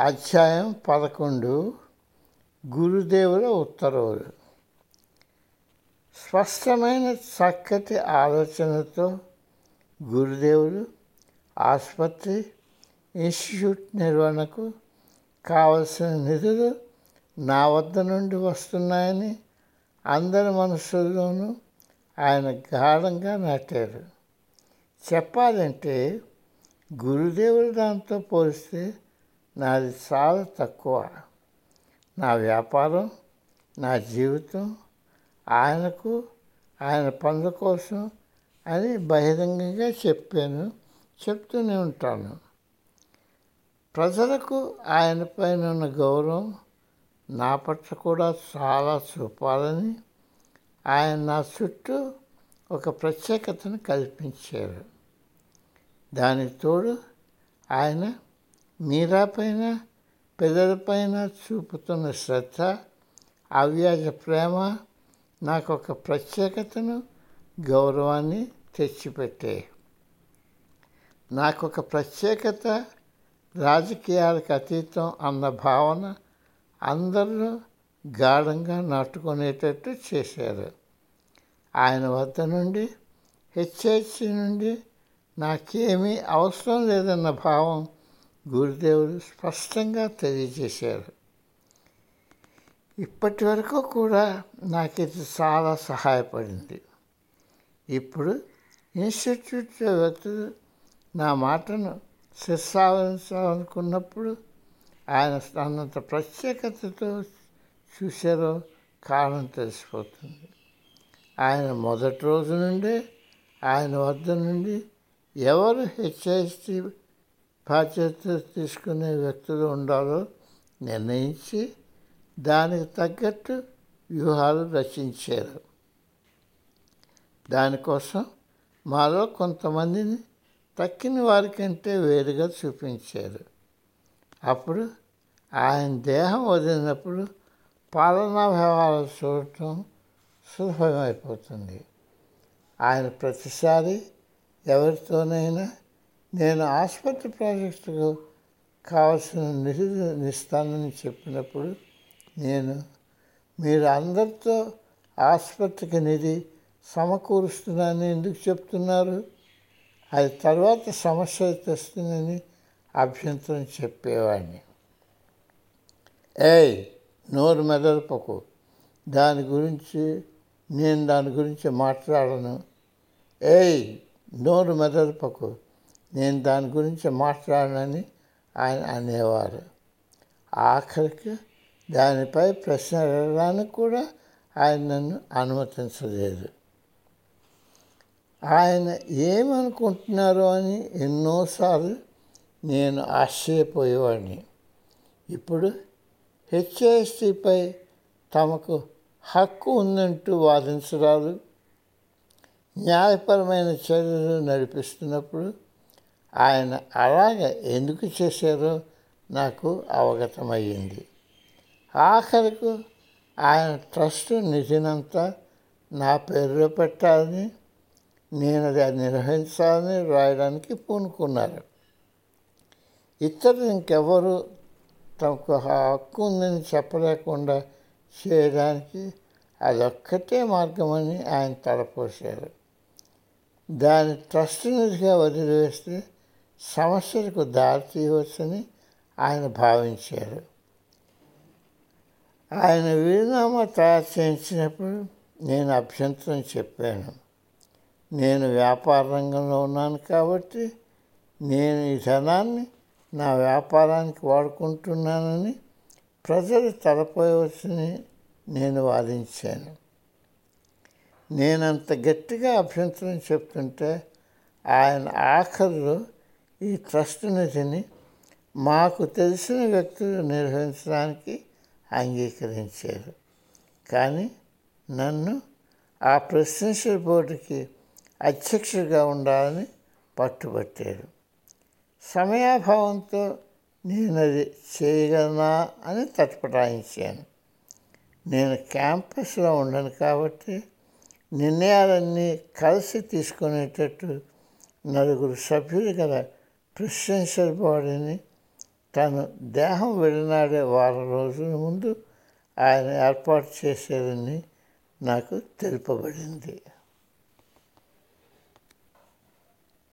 అధ్యాయం పదకొండు. గురుదేవుల ఉత్తర్వులు. స్పష్టమైన చక్కటి ఆలోచనతో గురుదేవులు ఆసుపత్రి ఇన్స్టిట్యూట్ నిర్వహణకు కావలసిన నిధులు నా వద్ద నుండి వస్తున్నాయని అందరి మనసుల్లోనూ ఆయన గాఢంగా నాటారు. చెప్పాలంటే గురుదేవుడు దాంతో పోలిస్తే నాది చాలా తక్కువ. నా వ్యాపారం నా జీవితం ఆయనకు ఆయన పనుల కోసం అని బహిరంగంగా చెప్పాను చెప్తూనే ఉంటాను. ప్రజలకు ఆయన పైన ఉన్న గౌరవం నా పట్ల కూడా చాలా చూపాలని ఆయన నా చుట్టూ ఒక ప్రత్యేకతను కల్పించారు. దానికి తోడు ఆయన మీరాపైన పిల్లలపైన చూపుతున్న శ్రద్ధ అవ్యాజ ప్రేమ నాకు ఒక ప్రత్యేకతను గౌరవాన్ని తెచ్చిపెట్టాయి నాకు ఒక ప్రత్యేకత రాజకీయాలకు అతీతం అన్న భావన అందరూ గాఢంగా నాటుకునేటట్టు చేశారు. ఆయన వద్ద నుండి హెచ్హెచ్సి నుండి నాకేమీ అవసరం లేదన్న భావం గురుదేవుడు స్పష్టంగా తెలియజేశారు. ఇప్పటి వరకు కూడా నాకు ఇది చాలా సహాయపడింది. ఇప్పుడు ఇన్స్టిట్యూట్ వ్యక్తులు నా మాటను శిస్సావించాలనుకున్నప్పుడు ఆయన అన్నంత ప్రత్యేకతతో చూశారో కారణం తెలిసిపోతుంది. ఆయన మొదటి రోజు నుండే ఆయన వద్ద నుండి ఎవరు హెచ్ఐస్టీ బాధ్యత తీసుకునే వ్యక్తులు ఉండాలో నిర్ణయించి దానికి తగ్గట్టు వ్యూహాలు రచించారు. దానికోసం మాలో కొంతమందిని తక్కిన వారికంటే వేరుగా చూపించారు. అప్పుడు ఆయన దేహం వదిలినప్పుడు పాలనా వ్యవహారాలు చూడటం సులభమైపోతుంది. ఆయన ప్రతిసారి ఎవరితోనైనా నేను ఆసుపత్రి ప్రాజెక్టుకు కావలసిన నిధులు ఇస్తానని చెప్పినప్పుడు నేను మీరు అందరితో ఆసుపత్రికి నిధి సమకూరుస్తున్నానని ఎందుకు చెప్తున్నారు? అది తర్వాత సమస్య తెస్తుందని అభ్యంతరం చెప్పేవాడిని. ఏయ్ నోరు మెదలుపకు దాని గురించి నేను దాని గురించి మాట్లాడను. ఏయ్ నోరు మెదలుపకు నేను దాని గురించి మాట్లాడనని ఆయన అనేవారు. ఆఖరికి దానిపై ప్రశ్న అడగడానికి కూడా ఆయన నన్ను అనుమతించలేదు. ఆయన ఏమనుకుంటున్నారో అని ఎన్నోసార్లు నేను ఆశ్చర్యపోయేవాడిని. ఇప్పుడు హెచ్ఏఎస్టీపై తమకు హక్కు ఉందంటూ వాదించడాలు న్యాయపరమైన చర్యలు నడిపిస్తున్నప్పుడు ఆయన అలాగ ఎందుకు చేశారో నాకు అవగతమయ్యింది. ఆఖరకు ఆయన ట్రస్ట్ నిధినంతా నా పేరులో పెట్టాలని నేను అది నిర్వహించాలని రాయడానికి పూనుకున్నారు. ఇతరులు ఇంకెవరు తమకు హక్కు ఉందని చెప్పలేకుండా చేయడానికి అదొక్కటే మార్గమని ఆయన తలపోశారు. దాని ట్రస్ట్ నిధిగా వదిలివేస్తే సమస్యలకు దారి తీయవచ్చని ఆయన భావించారు. ఆయన వీరునామా తయారు చేయించినప్పుడు నేను అభ్యంతరం చెప్పాను. నేను వ్యాపార రంగంలో ఉన్నాను కాబట్టి నేను ఈ ధనాన్ని నా వ్యాపారానికి వాడుకుంటున్నానని ప్రజలు తలపోయవచ్చని నేను వాదించాను. నేనంత గట్టిగా అభ్యంతరం చెప్తుంటే ఆయన ఆఖరిలో ఈ ట్రస్ట్ నిధిని మాకు తెలిసిన వ్యక్తులు నిర్వహించడానికి అంగీకరించారు. కానీ నన్ను ఆ ప్రెసిడెన్షియల్ బోర్డుకి అధ్యక్షుడిగా ఉండాలని పట్టుబట్టారు. సమయాభావంతో నేను అది చేయగలనా అని తటపటాయించాను. నేను క్యాంపస్లో ఉండను కాబట్టి నిర్ణయాలన్నీ కలిసి తీసుకునేటట్టు నలుగురు సభ్యులు గల ప్రెసిడెన్షియల్ బాడీని తను దేహం వెళ్ళినాడే వారం రోజుల ముందు ఆయన ఏర్పాటు చేసేదని నాకు తెలుపబడింది